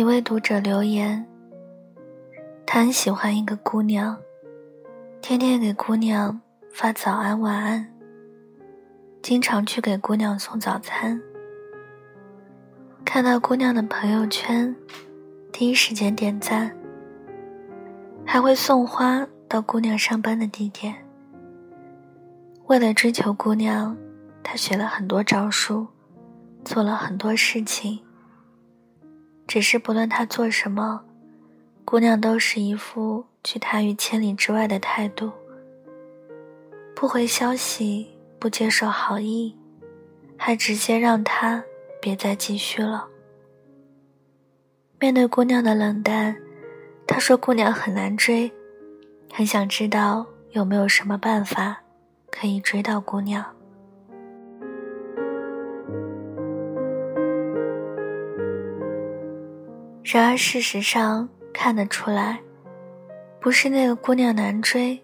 一位读者留言，他很喜欢一个姑娘，天天给姑娘发早安晚安，经常去给姑娘送早餐。看到姑娘的朋友圈，第一时间点赞，还会送花到姑娘上班的地点。为了追求姑娘，他学了很多招数，做了很多事情。只是不论他做什么，姑娘都是一副拒他于千里之外的态度，不回消息，不接受好意，还直接让他别再继续了。面对姑娘的冷淡，他说姑娘很难追，很想知道有没有什么办法可以追到姑娘。然而，事实上看得出来，不是那个姑娘难追，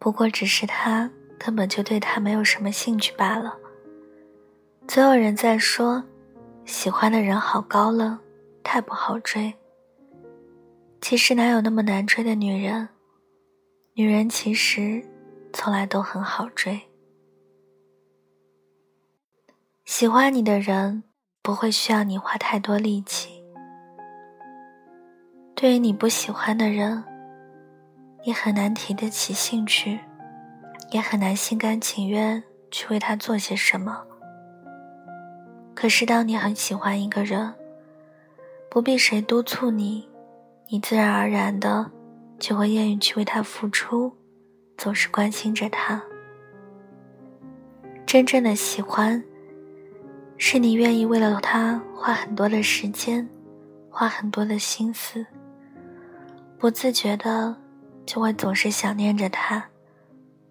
不过只是他根本就对她没有什么兴趣罢了。总有人在说，喜欢的人好高冷，太不好追。其实哪有那么难追的女人？女人其实从来都很好追。喜欢你的人不会需要你花太多力气。对于你不喜欢的人，你很难提得起兴趣，也很难心甘情愿去为他做些什么。可是，当你很喜欢一个人，不必谁督促你，你自然而然的就会愿意去为他付出，总是关心着他。真正的喜欢，是你愿意为了他花很多的时间，花很多的心思。不自觉的，就会总是想念着他，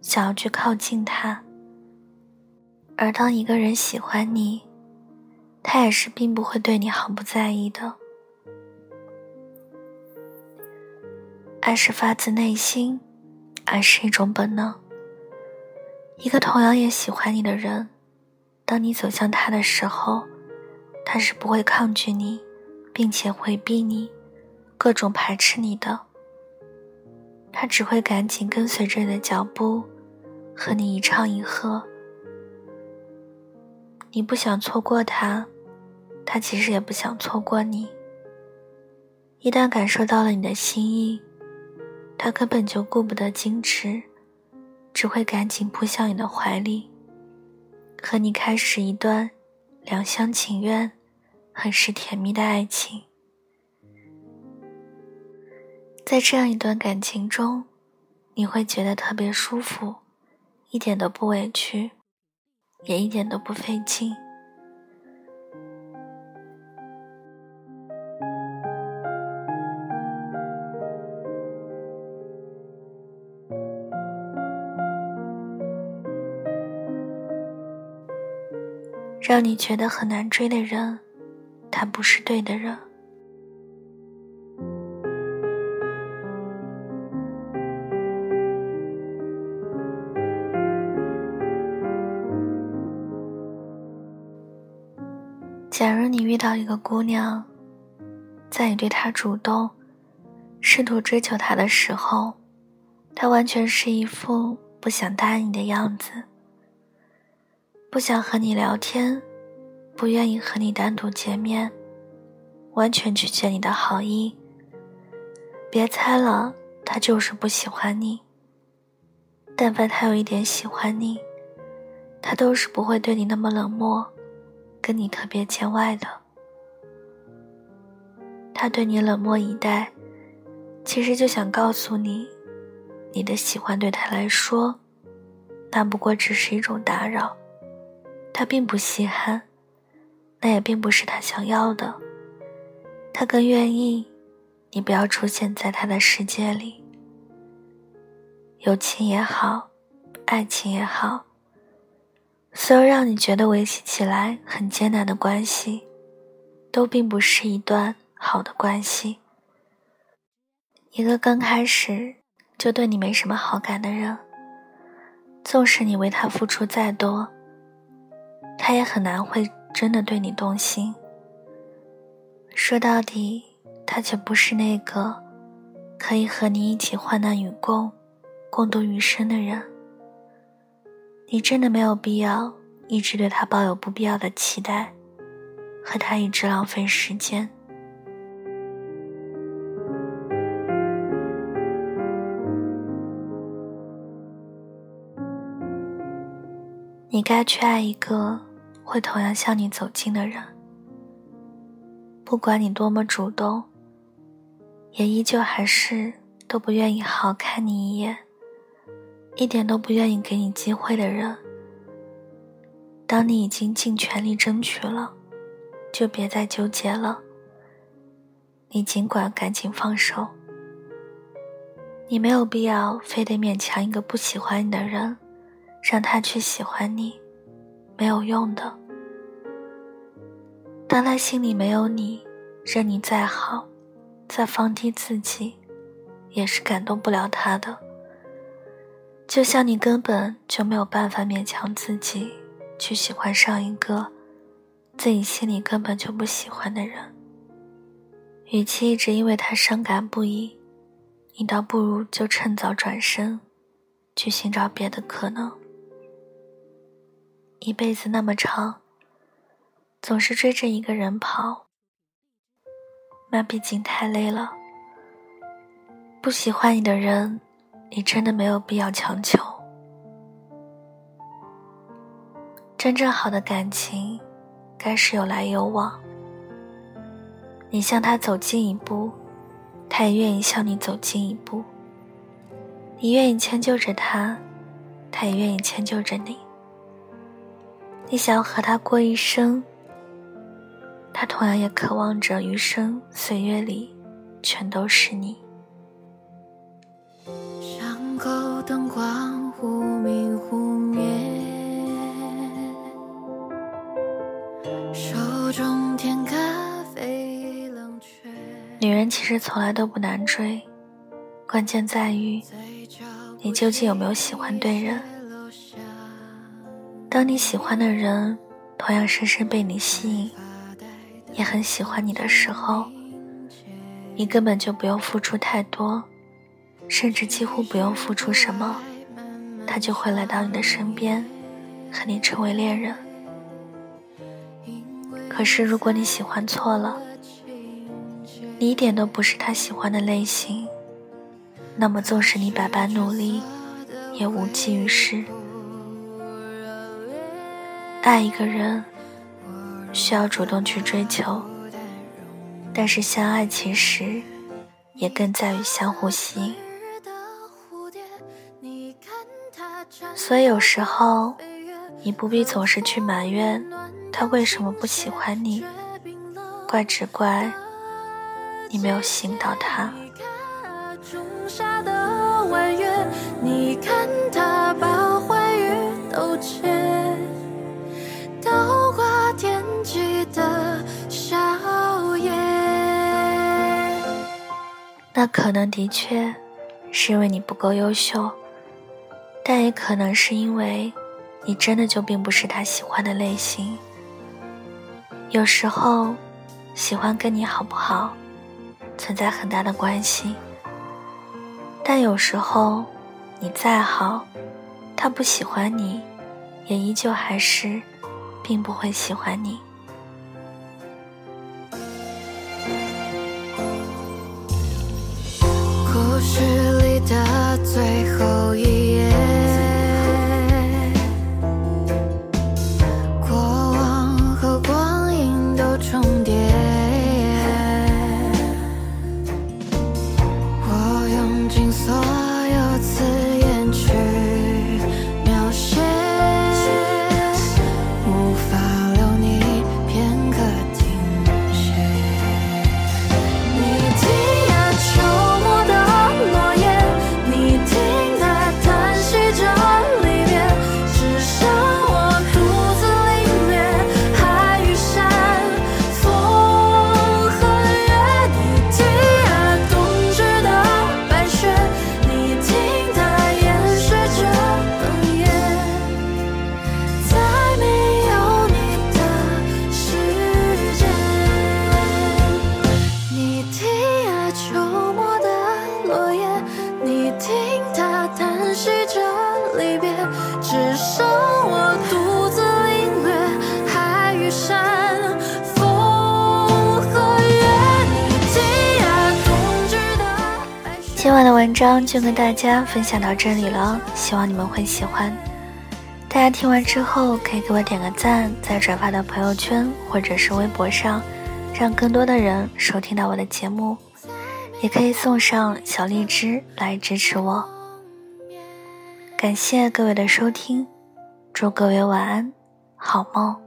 想要去靠近他。而当一个人喜欢你，他也是并不会对你毫不在意的。爱是发自内心，爱是一种本能。一个同样也喜欢你的人，当你走向他的时候，他是不会抗拒你，并且回避你。各种排斥你的，他只会赶紧跟随着你的脚步，和你一唱一和。你不想错过他，他其实也不想错过你。一旦感受到了你的心意，他根本就顾不得矜持，只会赶紧扑向你的怀里，和你开始一段两厢情愿、很是甜蜜的爱情。在这样一段感情中，你会觉得特别舒服，一点都不委屈，也一点都不费劲。让你觉得很难追的人，他不是对的人。假如你遇到一个姑娘，在你对她主动、试图追求她的时候，她完全是一副不想答应你的样子，不想和你聊天，不愿意和你单独见面，完全拒绝你的好意。别猜了，她就是不喜欢你。但凡她有一点喜欢你，她都是不会对你那么冷漠。跟你特别见外的，他对你冷漠以待，其实就想告诉你，你的喜欢对他来说，那不过只是一种打扰，他并不稀罕，那也并不是他想要的，他更愿意你不要出现在他的世界里。友情也好，爱情也好。所有让你觉得维系起来很艰难的关系，都并不是一段好的关系。一个刚开始就对你没什么好感的人，纵使你为他付出再多，他也很难会真的对你动心。说到底，他却不是那个可以和你一起患难与共、共度余生的人。你真的没有必要一直对他抱有不必要的期待，和他一直浪费时间。你该去爱一个会同样向你走近的人，不管你多么主动，也依旧还是都不愿意好好看你一眼，一点都不愿意给你机会的人。当你已经尽全力争取了，就别再纠结了。你尽管赶紧放手，你没有必要非得勉强一个不喜欢你的人。让他去喜欢你，没有用的。当他心里没有你，任你再好，再放低自己，也是感动不了他的。就像你根本就没有办法勉强自己去喜欢上一个自己心里根本就不喜欢的人。与其一直因为他伤感不已，你倒不如就趁早转身，去寻找别的可能。一辈子那么长，总是追着一个人跑，那毕竟太累了。不喜欢你的人，你真的没有必要强求。真正好的感情，该是有来有往。你向他走近一步，他也愿意向你走近一步。你愿意迁就着他，他也愿意迁就着你。你想要和他过一生，他同样也渴望着余生岁月里全都是你。灯光忽明忽灭，手中添咖啡冷却。女人其实从来都不难追，关键在于你究竟有没有喜欢对人。当你喜欢的人同样深深被你吸引，也很喜欢你的时候，你根本就不用付出太多，甚至几乎不用付出什么，他就会来到你的身边，和你成为恋人。可是如果你喜欢错了，你一点都不是他喜欢的类型，那么纵使你百般努力，也无济于事。爱一个人需要主动去追求，但是相爱其实也更在于相互吸引。所以有时候你不必总是去埋怨他为什么不喜欢你，怪只怪你没有吸引到他。你看他把欢愉都倒挂天际的笑颜，那可能的确是因为你不够优秀，但也可能是因为你真的就并不是他喜欢的类型。有时候，喜欢跟你好不好存在很大的关系，但有时候你再好，他不喜欢你，也依旧还是。并不会喜欢你。故事的最后一页。今晚的文章就跟大家分享到这里了，希望你们会喜欢。大家听完之后可以给我点个赞，再转发到朋友圈或者是微博上，让更多的人收听到我的节目。也可以送上小荔枝来支持我。感谢各位的收听，祝各位晚安，好梦。